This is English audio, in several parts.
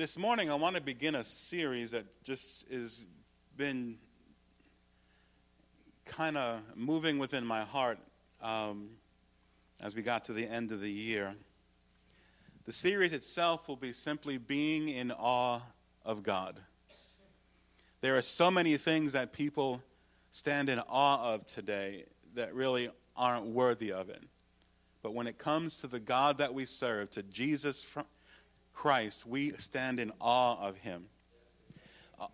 this morning I want to begin a series that just has been kind of moving within my heart um, as we got to the end of the year. The series itself will be simply being in awe of God. There are so many things that people stand in awe of today that really aren't worthy of it. But when it comes to the God that we serve, to Jesus Christ, we stand in awe of him. Uh,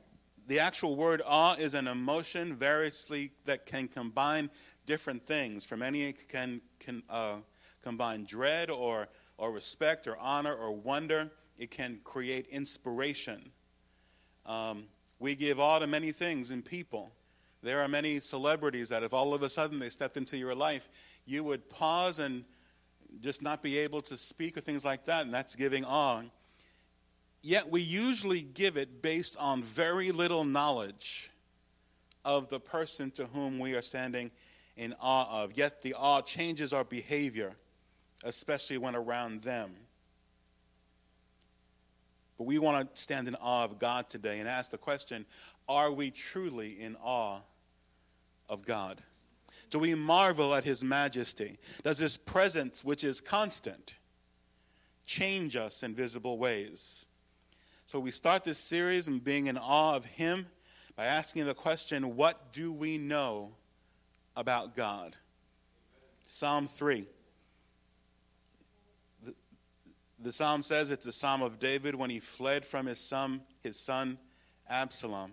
the actual word awe is an emotion variously that can combine different things. From any can, can uh, combine dread or, or respect or honor or wonder. It can create inspiration. Um, we give awe to many things and people. There are many celebrities that if all of a sudden they stepped into your life, you would pause and just not be able to speak or things like that, and that's giving awe. Yet we usually give it based on very little knowledge of the person to whom we are standing in awe of. Yet the awe changes our behavior, especially when around them. But we want to stand in awe of God today and ask the question are we truly in awe of God? Do we marvel at his majesty? Does his presence, which is constant, change us in visible ways? So we start this series in being in awe of him by asking the question what do we know about God? Psalm 3. The, the psalm says it's the psalm of David when he fled from his son, his son Absalom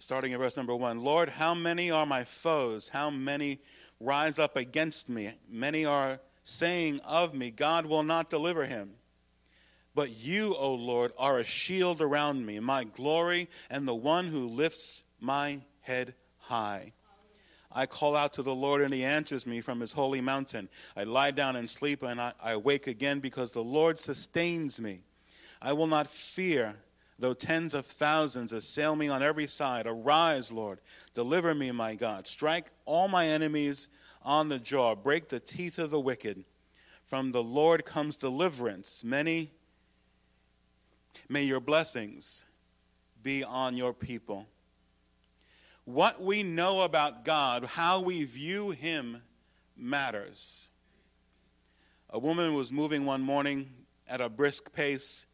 starting in verse number one Lord, how many are my foes? How many rise up against me? Many are saying of me, God will not deliver him. But you, O Lord, are a shield around me, my glory, and the one who lifts my head high. I call out to the Lord, and he answers me from his holy mountain. I lie down and sleep, and I, I wake again because the Lord sustains me. I will not fear Though tens of thousands assail me on every side, arise, Lord. Deliver me, my God. Strike all my enemies on the jaw. Break the teeth of the wicked. From the Lord comes deliverance. Many may your blessings be on your people. What we know about God, how we view Him, matters. A woman was moving one morning at a brisk pace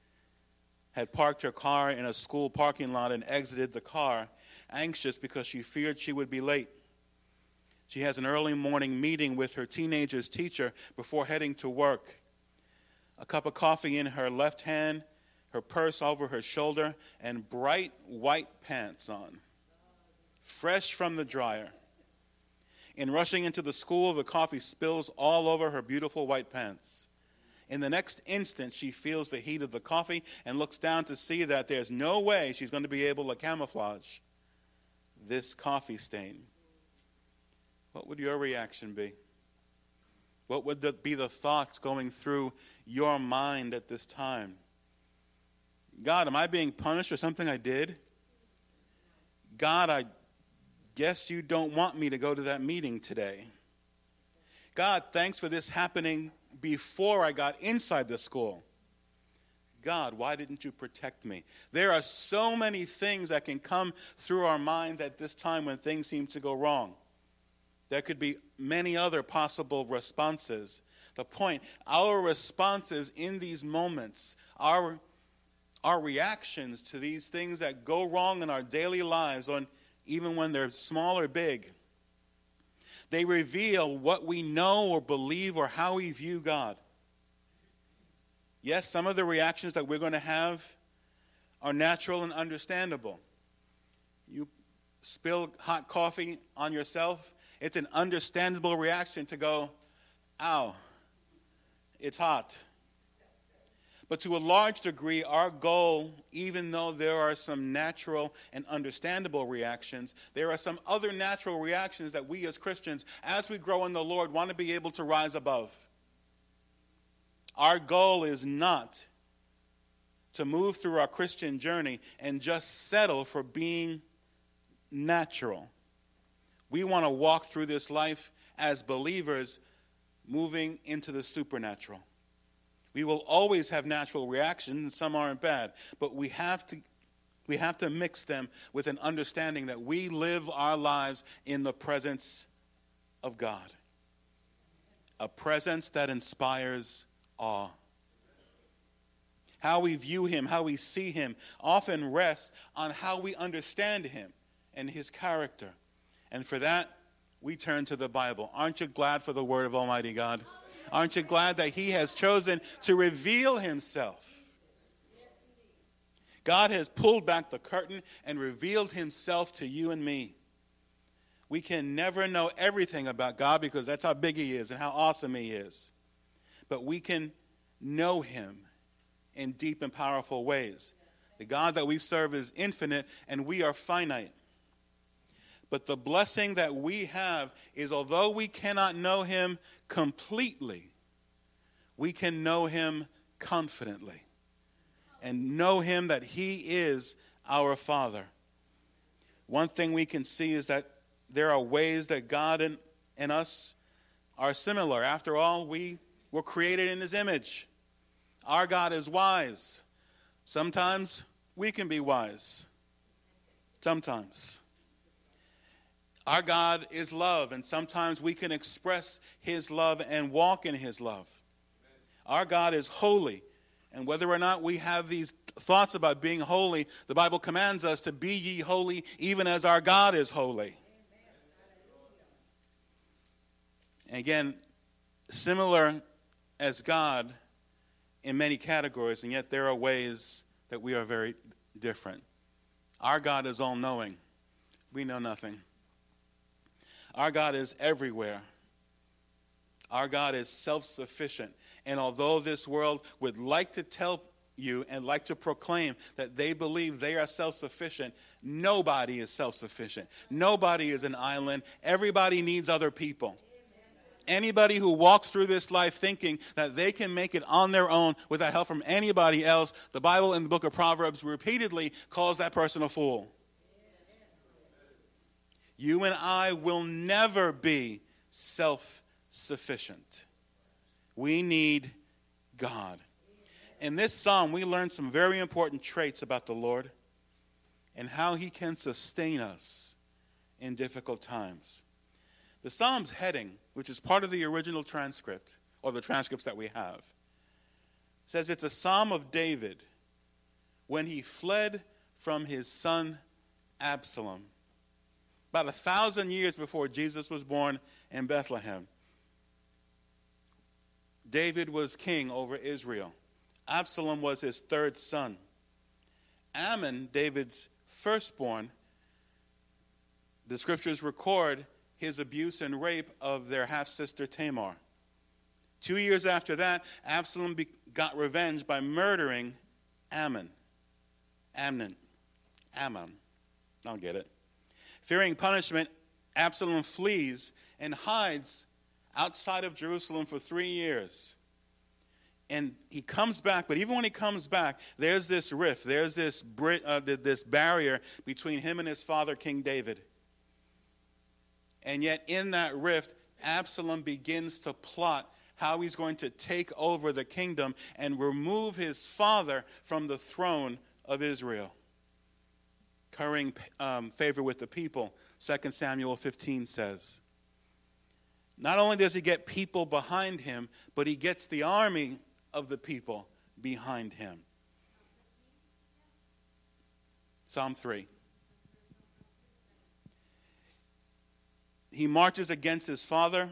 had parked her car in a school parking lot and exited the car, anxious because she feared she would be late. She has an early morning meeting with her teenager's teacher before heading to work. A cup of coffee in her left hand, her purse over her shoulder, and bright white pants on, fresh from the dryer. In rushing into the school, the coffee spills all over her beautiful white pants. In the next instant, she feels the heat of the coffee and looks down to see that there's no way she's going to be able to camouflage this coffee stain. What would your reaction be? What would the, be the thoughts going through your mind at this time? God, am I being punished for something I did? God, I guess you don't want me to go to that meeting today. God, thanks for this happening before I got inside the school. God, why didn't you protect me? There are so many things that can come through our minds at this time when things seem to go wrong. There could be many other possible responses. The point, our responses in these moments, our, our reactions to these things that go wrong in our daily lives, on, even when they're small or big, they reveal what we know or believe or how we view God. Yes, some of the reactions that we're going to have are natural and understandable. You spill hot coffee on yourself, it's an understandable reaction to go, ow, it's hot. But to a large degree, our goal, even though there are some natural and understandable reactions, there are some other natural reactions that we as Christians, as we grow in the Lord, want to be able to rise above. Our goal is not to move through our Christian journey and just settle for being natural. We want to walk through this life as believers moving into the supernatural. We will always have natural reactions, some aren't bad, but we have to we have to mix them with an understanding that we live our lives in the presence of God. A presence that inspires awe. How we view him, how we see him, often rests on how we understand him and his character. And for that, we turn to the Bible. Aren't you glad for the word of Almighty God? Aren't you glad that He has chosen to reveal Himself? God has pulled back the curtain and revealed Himself to you and me. We can never know everything about God because that's how big He is and how awesome He is. But we can know Him in deep and powerful ways. The God that we serve is infinite and we are finite. But the blessing that we have is although we cannot know him completely, we can know him confidently and know him that he is our Father. One thing we can see is that there are ways that God and, and us are similar. After all, we were created in his image. Our God is wise. Sometimes we can be wise. Sometimes. Our God is love, and sometimes we can express His love and walk in His love. Our God is holy, and whether or not we have these thoughts about being holy, the Bible commands us to be ye holy, even as our God is holy. Again, similar as God in many categories, and yet there are ways that we are very different. Our God is all knowing, we know nothing. Our God is everywhere. Our God is self sufficient. And although this world would like to tell you and like to proclaim that they believe they are self sufficient, nobody is self sufficient. Nobody is an island. Everybody needs other people. Anybody who walks through this life thinking that they can make it on their own without help from anybody else, the Bible in the book of Proverbs repeatedly calls that person a fool. You and I will never be self sufficient. We need God. In this psalm, we learn some very important traits about the Lord and how he can sustain us in difficult times. The psalm's heading, which is part of the original transcript, or the transcripts that we have, says it's a psalm of David when he fled from his son Absalom about a thousand years before Jesus was born in Bethlehem. David was king over Israel. Absalom was his third son. Amnon, David's firstborn, the scriptures record his abuse and rape of their half sister Tamar. Two years after that, Absalom got revenge by murdering Ammon. Amnon. Ammon. I don't get it. Fearing punishment, Absalom flees and hides outside of Jerusalem for three years. And he comes back, but even when he comes back, there's this rift, there's this, uh, this barrier between him and his father, King David. And yet, in that rift, Absalom begins to plot how he's going to take over the kingdom and remove his father from the throne of Israel currying um, favor with the people, 2 Samuel 15 says. Not only does he get people behind him, but he gets the army of the people behind him. Psalm 3. He marches against his father,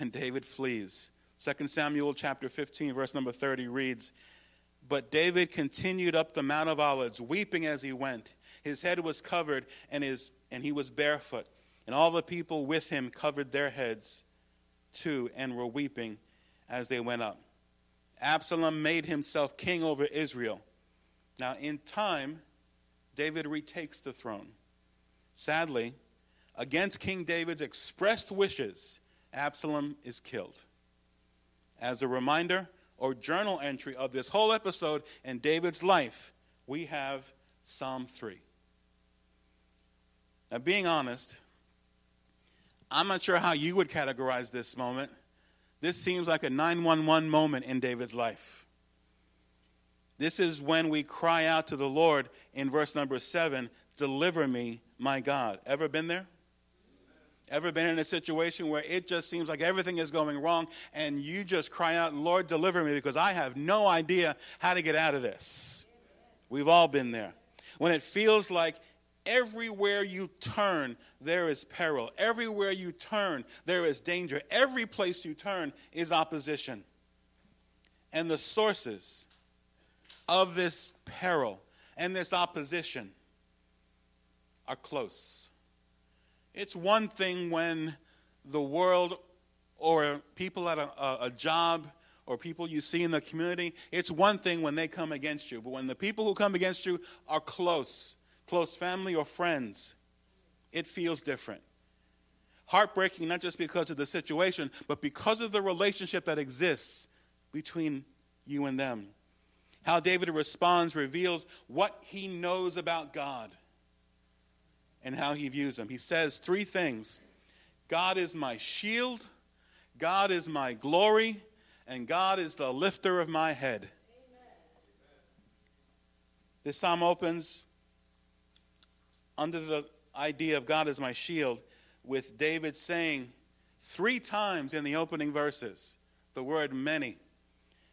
and David flees. 2 Samuel chapter 15, verse number 30 reads, But David continued up the Mount of Olives, weeping as he went. His head was covered, and, his, and he was barefoot. And all the people with him covered their heads too, and were weeping as they went up. Absalom made himself king over Israel. Now, in time, David retakes the throne. Sadly, against King David's expressed wishes, Absalom is killed. As a reminder or journal entry of this whole episode in David's life, we have Psalm 3. Now, being honest, I'm not sure how you would categorize this moment. This seems like a 911 moment in David's life. This is when we cry out to the Lord in verse number 7 Deliver me, my God. Ever been there? Ever been in a situation where it just seems like everything is going wrong and you just cry out, Lord, deliver me because I have no idea how to get out of this? We've all been there. When it feels like everywhere you turn, there is peril. Everywhere you turn, there is danger. Every place you turn is opposition. And the sources of this peril and this opposition are close. It's one thing when the world or people at a, a, job or people you see in the community, it's one thing when they come against you. But when the people who come against you are close, close family or friends, it feels different. Heartbreaking, not just because of the situation, but because of the relationship that exists between you and them. How David responds reveals what he knows about God and how he views them. He says three things God is my shield, God is my glory, and God is the lifter of my head. Amen. This psalm opens under the idea of God as my shield with David saying three times in the opening verses the word many.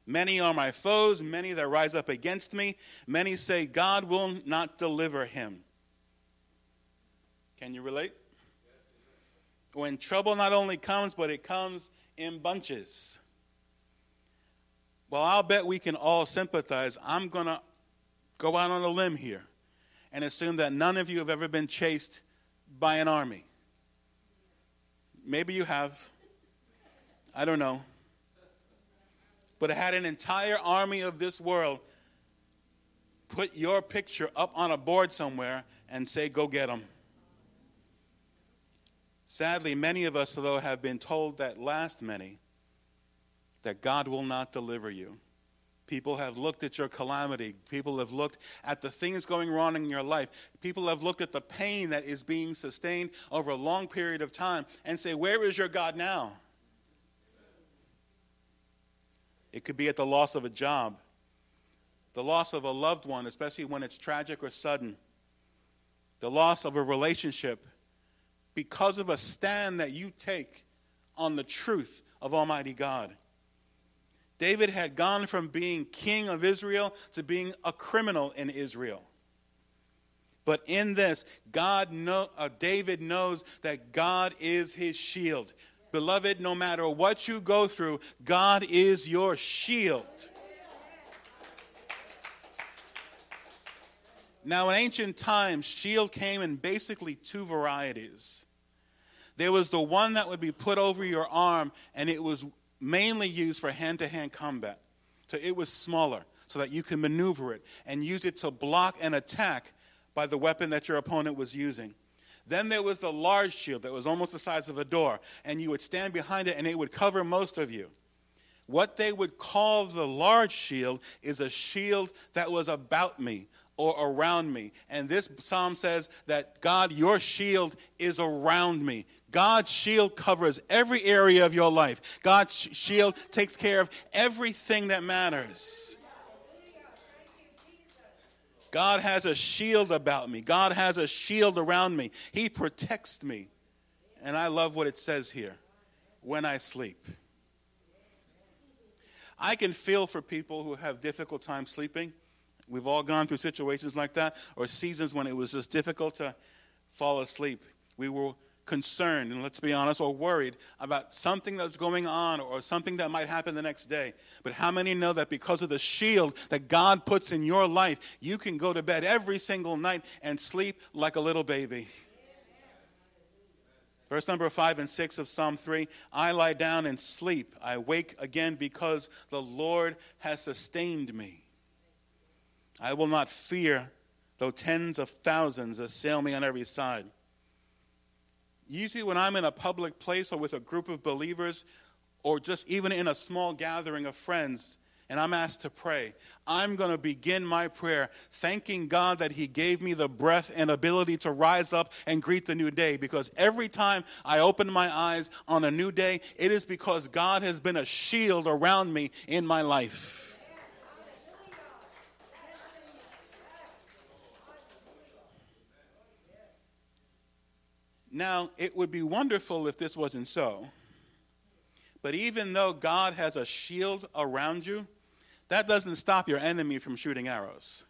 Many are my foes, many that rise up against me. Many say, God will not deliver him. Can you relate? When trouble not only comes, but it comes in bunches. Well, I'll bet we can all sympathize. I'm going to go out on a limb here and assume that none of you have ever been chased by an army. Maybe you have. I don't know. But it had an entire army of this world put your picture up on a board somewhere and say, go get them. Sadly, many of us, though, have been told that last many that God will not deliver you. People have looked at your calamity. People have looked at the things going wrong in your life. People have looked at the pain that is being sustained over a long period of time and say, Where is your God now? It could be at the loss of a job, the loss of a loved one, especially when it's tragic or sudden, the loss of a relationship because of a stand that you take on the truth of Almighty God. David had gone from being king of Israel to being a criminal in Israel. But in this, God know, uh, David knows that God is his shield. Beloved, no matter what you go through, God is your shield. Now, in ancient times, shield came in basically two varieties. There was the one that would be put over your arm, and it was mainly used for hand to hand combat. So it was smaller, so that you can maneuver it and use it to block an attack by the weapon that your opponent was using. Then there was the large shield that was almost the size of a door, and you would stand behind it, and it would cover most of you. What they would call the large shield is a shield that was about me, or around me. And this psalm says that God, your shield is around me. God's shield covers every area of your life. God's shield takes care of everything that matters. God has a shield about me. God has a shield around me. He protects me. And I love what it says here when I sleep. I can feel for people who have difficult time sleeping. We've all gone through situations like that, or seasons when it was just difficult to fall asleep. We were concerned, and let's be honest, or worried about something that's going on or something that might happen the next day. But how many know that because of the shield that God puts in your life, you can go to bed every single night and sleep like a little baby? Verse number five and six of Psalm 3 I lie down and sleep. I wake again because the Lord has sustained me. I will not fear, though tens of thousands assail me on every side. Usually, when I'm in a public place or with a group of believers, or just even in a small gathering of friends, and I'm asked to pray, I'm going to begin my prayer thanking God that He gave me the breath and ability to rise up and greet the new day. Because every time I open my eyes on a new day, it is because God has been a shield around me in my life. Now, it would be wonderful if this wasn't so. But even though God has a shield around you, that doesn't stop your enemy from shooting arrows.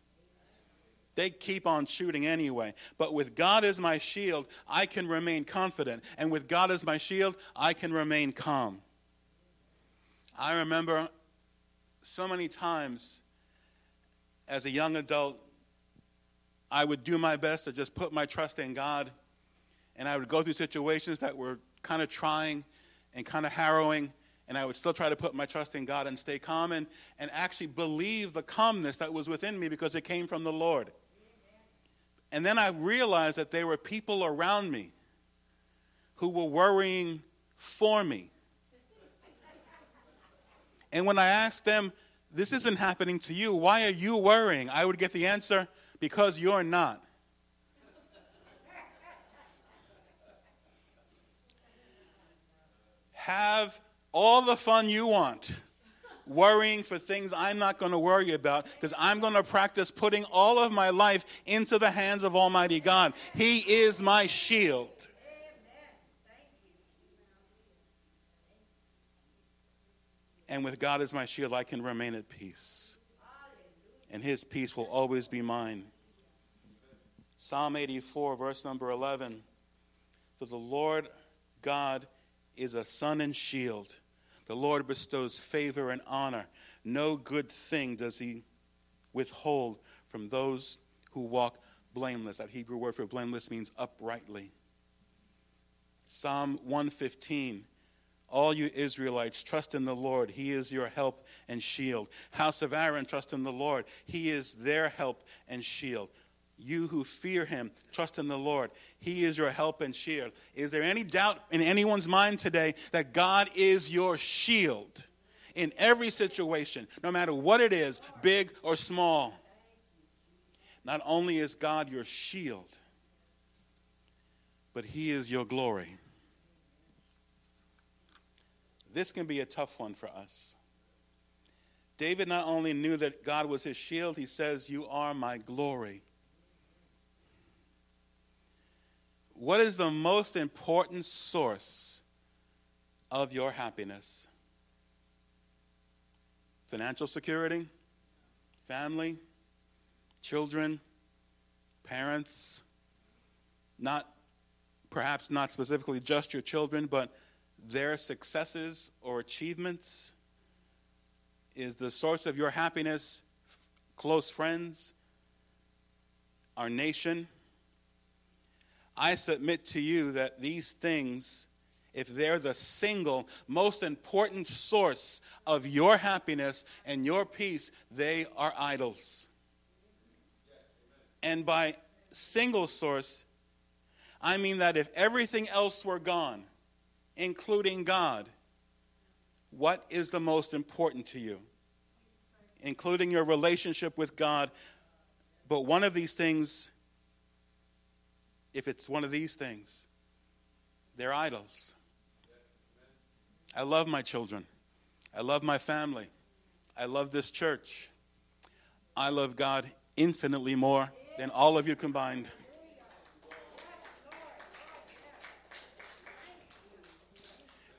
They keep on shooting anyway. But with God as my shield, I can remain confident. And with God as my shield, I can remain calm. I remember so many times as a young adult, I would do my best to just put my trust in God. And I would go through situations that were kind of trying and kind of harrowing and I would still try to put my trust in God and stay calm and, and actually believe the calmness that was within me because it came from the Lord. And then I realized that there were people around me who were worrying for me. And when I asked them, This isn't happening to you, why are you worrying? I would get the answer, Because you're not. Have all the fun you want worrying for things I'm not going to worry about because I'm going to practice putting all of my life into the hands of Almighty God. He is my shield. And with God as my shield, I can remain at peace. And His peace will always be mine. Psalm 84, verse number 11. For the Lord God is a sun and shield. The Lord bestows favor and honor. No good thing does he withhold from those who walk blameless. That Hebrew word for blameless means uprightly. Psalm 115. All you Israelites, trust in the Lord. He is your help and shield. House of Aaron, trust in the Lord. He is their help and shield. You who fear him, trust in the Lord. He is your help and shield. Is there any doubt in anyone's mind today that God is your shield in every situation, no matter what it is, big or small? Not only is God your shield, but he is your glory. This can be a tough one for us. David not only knew that God was his shield, he says, You are my glory. What is the most important source of your happiness? Financial security, family, children, parents, not perhaps not specifically just your children, but their successes or achievements is the source of your happiness, close friends, our nation. I submit to you that these things, if they're the single most important source of your happiness and your peace, they are idols. And by single source, I mean that if everything else were gone, including God, what is the most important to you? Including your relationship with God. But one of these things if it's one of these things. They're idols. I love my children. I love my family. I love this church. I love God infinitely more than all of you combined.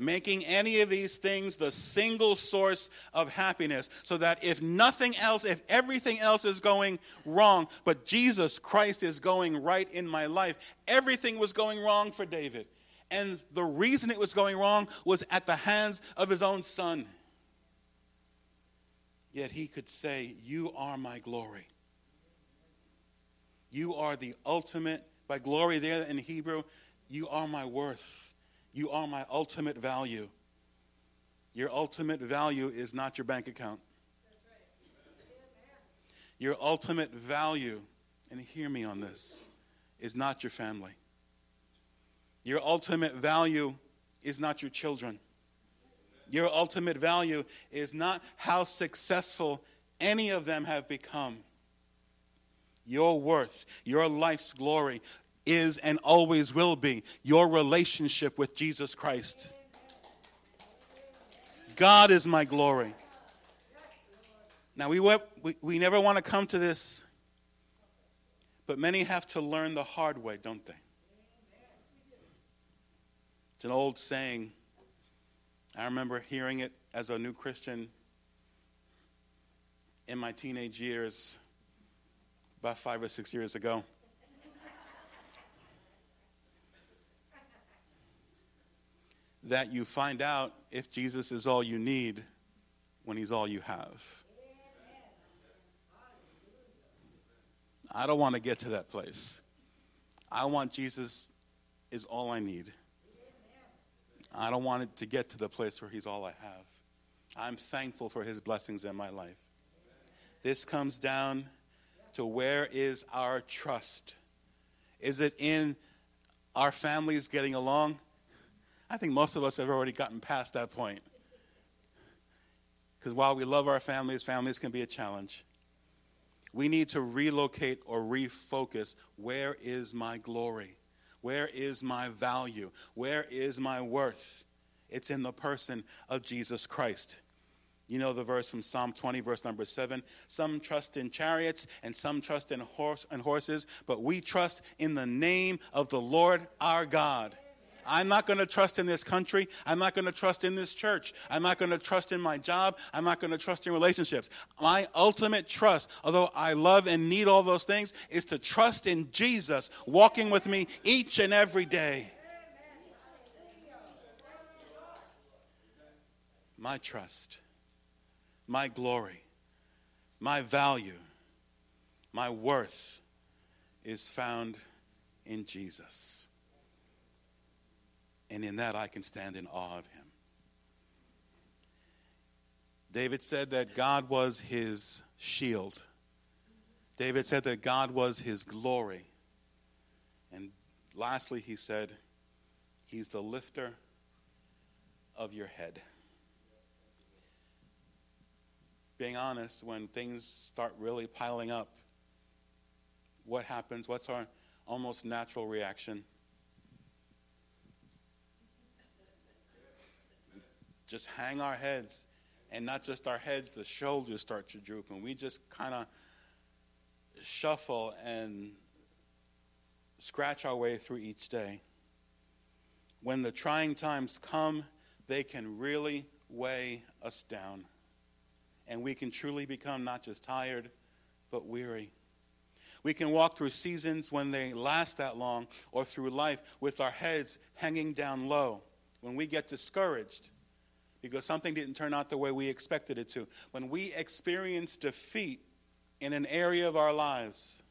Making any of these things the single source of happiness, so that if nothing else, if everything else is going wrong, but Jesus Christ is going right in my life, everything was going wrong for David. And the reason it was going wrong was at the hands of his own son. Yet he could say, You are my glory. You are the ultimate, by glory there in Hebrew, you are my worth. You are my ultimate value. Your ultimate value is not your bank account. Your ultimate value, and hear me on this, is not your family. Your ultimate value is not your children. Your ultimate value is not how successful any of them have become. Your worth, your life's glory is and always will be your relationship with Jesus Christ. God is my glory. Now, we, we, we never want to come to this, but many have to learn the hard way, don't they? It's an old saying. I remember hearing it as a new Christian in my teenage years, about five or six years ago. That you find out if Jesus is all you need when he's all you have. I don't want to get to that place. I want Jesus is all I need. I don't want it to get to the place where he's all I have. I'm thankful for his blessings in my life. This comes down to where is our trust? Is it in our families getting along? I think most of us have already gotten past that point. Because while we love our families, families can be a challenge. We need to relocate or refocus. Where is my glory? Where is my value? Where is my worth? It's in the person of Jesus Christ. You know the verse from Psalm 20, verse number 7. Some trust in chariots and some trust in horse and horses, but we trust in the name of the Lord our God. I'm not going to trust in this country. I'm not going to trust in this church. I'm not going to trust in my job. I'm not going to trust in relationships. My ultimate trust, although I love and need all those things, is to trust in Jesus walking with me each and every day. My trust, my glory, my value, my worth is found in Jesus. And in that, I can stand in awe of him. David said that God was his shield. David said that God was his glory. And lastly, he said, He's the lifter of your head. Being honest, when things start really piling up, what happens? What's our almost natural reaction? Just hang our heads. And not just our heads, the shoulders start to droop. And we just kind of shuffle and scratch our way through each day. When the trying times come, they can really weigh us down. And we can truly become not just tired, but weary. We can walk through seasons when they last that long, or through life with our heads hanging down low. When we get discouraged, because something didn't turn out the way we expected it to. When we experience defeat in an area of our lives,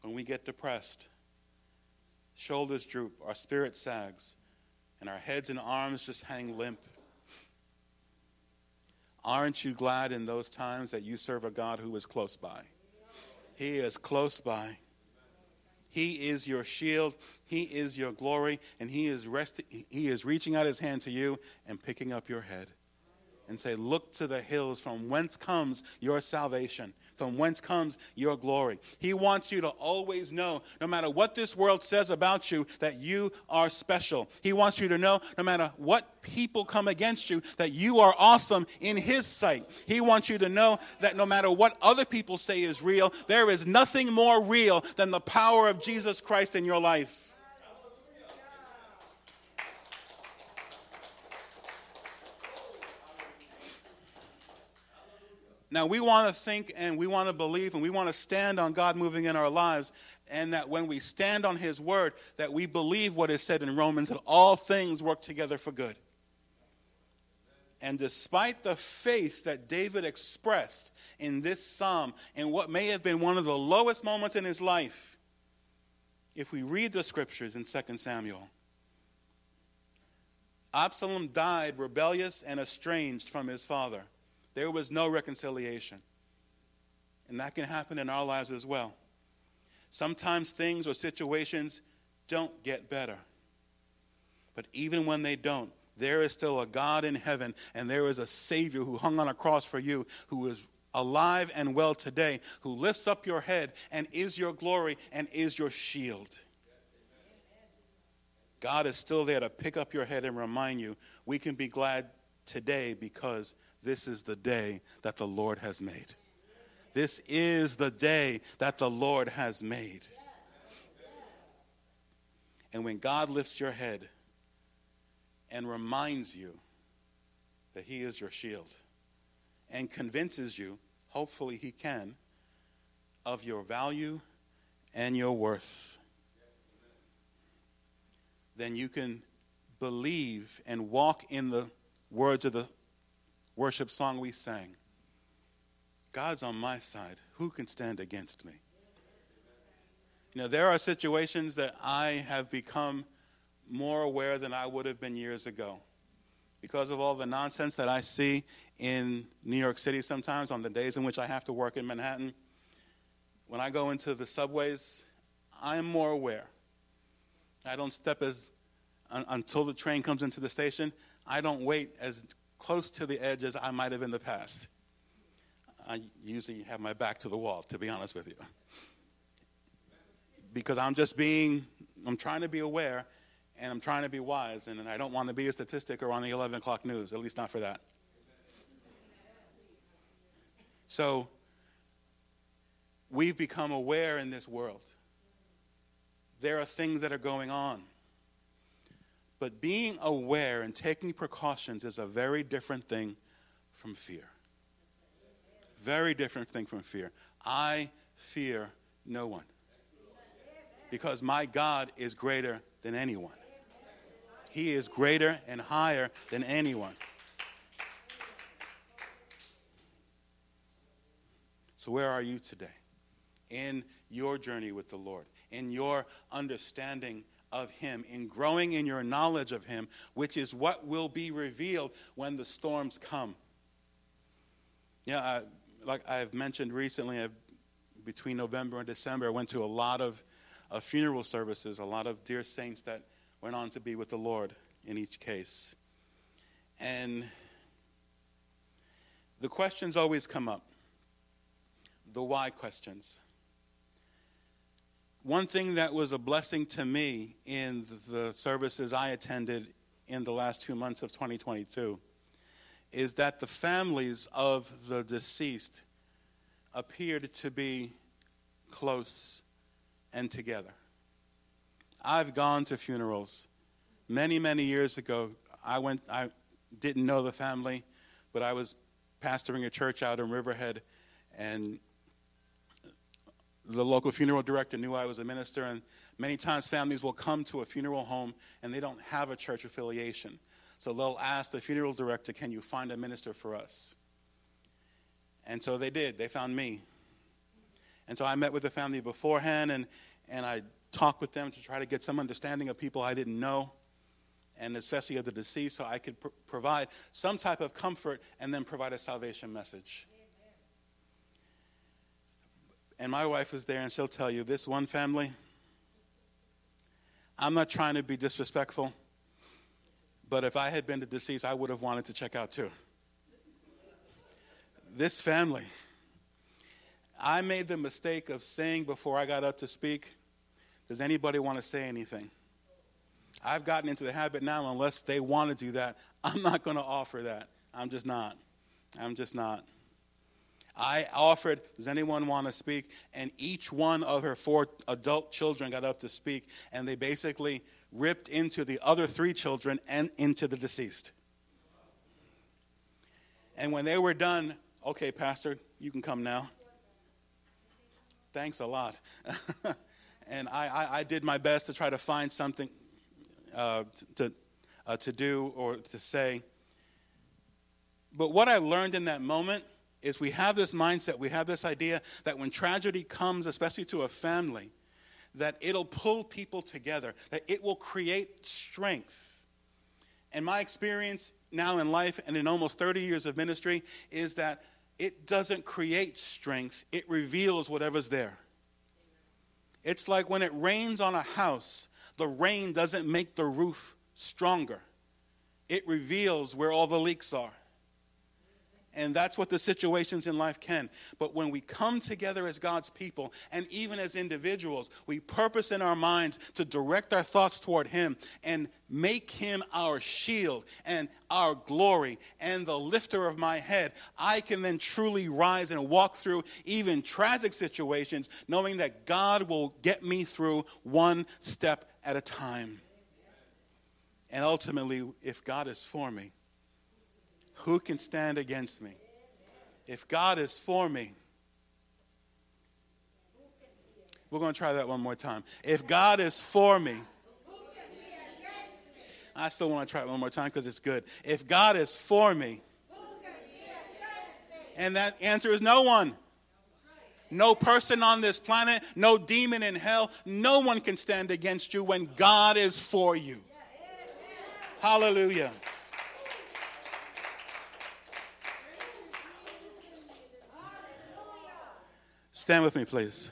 when we get depressed, shoulders droop, our spirit sags, and our heads and arms just hang limp. Aren't you glad in those times that you serve a God who is close by? He is close by. He is your shield. He is your glory. And he is, resting, he is reaching out his hand to you and picking up your head and say, Look to the hills from whence comes your salvation from whence comes your glory. He wants you to always know, no matter what this world says about you, that you are special. He wants you to know, no matter what people come against you, that you are awesome in His sight. He wants you to know that no matter what other people say is real, there is nothing more real than the power of Jesus Christ in your life. Now, we want to think and we want to believe and we want to stand on God moving in our lives. And that when we stand on His word, that we believe what is said in Romans that all things work together for good. And despite the faith that David expressed in this psalm, in what may have been one of the lowest moments in his life, if we read the scriptures in 2 Samuel, Absalom died rebellious and estranged from his father. There was no reconciliation. And that can happen in our lives as well. Sometimes things or situations don't get better. But even when they don't, there is still a God in heaven, and there is a Savior who hung on a cross for you, who is alive and well today, who lifts up your head and is your glory and is your shield. God is still there to pick up your head and remind you we can be glad today because this is the day that the Lord has made. This is the day that the Lord has made. And when God lifts your head and reminds you that He is your shield and convinces you, hopefully He can, of your value and your worth, then you can believe and walk in the words of the worship song we sang God's on my side. Who can stand against me? You know, there are situations that I have become more aware than I would have been years ago because of all the nonsense that I see in New York City sometimes on the days in which I have to work in Manhattan. When I go into the subways, I am more aware. I don't step as until the train comes into the station. I don't wait as close to the edge as I might have in the past. I usually have my back to the wall, to be honest with you. Because I'm just being, I'm trying to be aware and I'm trying to be wise, and I don't want to be a statistic or on the 11 o'clock news, at least not for that. So, we've become aware in this world. There are things that are going on. But being aware and taking precautions is a very different thing from fear. Very different thing from fear. I fear no one because my God is greater than anyone. He is greater and higher than anyone. So, where are you today? In your journey with the Lord, in your understanding of Him, in growing in your knowledge of Him, which is what will be revealed when the storms come. Yeah, like I've mentioned recently, I've, between November and December, I went to a lot of uh, funeral services, a lot of dear saints that went on to be with the Lord in each case. And the questions always come up the why questions. One thing that was a blessing to me in the services I attended in the last two months of 2022 is that the families of the deceased appeared to be close and together. I've gone to funerals many, many years ago. I went I didn't know the family, but I was pastoring a church out in Riverhead and the local funeral director knew I was a minister, and many times families will come to a funeral home and they don't have a church affiliation. So they'll ask the funeral director, Can you find a minister for us? And so they did. They found me. And so I met with the family beforehand and, and I talked with them to try to get some understanding of people I didn't know, and especially of the deceased, so I could pr- provide some type of comfort and then provide a salvation message. And my wife was there, and she'll tell you this one family, I'm not trying to be disrespectful, but if I had been the deceased, I would have wanted to check out too. This family, I made the mistake of saying before I got up to speak, Does anybody want to say anything? I've gotten into the habit now, unless they want to do that, I'm not going to offer that. I'm just not. I'm just not. I offered, does anyone want to speak? And each one of her four adult children got up to speak, and they basically ripped into the other three children and into the deceased. And when they were done, okay, Pastor, you can come now. Thanks a lot. and I, I, I, did my best to try to find something uh, to, uh, to do or to say. But what I learned in that moment is we have this mindset, we have this idea that when tragedy comes, especially to a family, that it'll pull people together, that it will create strength. And my experience now in life and in almost 30 years of ministry is that it doesn't create strength, it reveals whatever's there. It's like when it rains on a house, the rain doesn't make the roof stronger, it reveals where all the leaks are. And that's what the situations in life can. But when we come together as God's people, and even as individuals, we purpose in our minds to direct our thoughts toward Him and make Him our shield and our glory and the lifter of my head, I can then truly rise and walk through even tragic situations, knowing that God will get me through one step at a time. And ultimately, if God is for me, who can stand against me? If God is for me, we're going to try that one more time. If God is for me, I still want to try it one more time because it's good. If God is for me, and that answer is no one. No person on this planet, no demon in hell, no one can stand against you when God is for you. Hallelujah. Stand with me, please.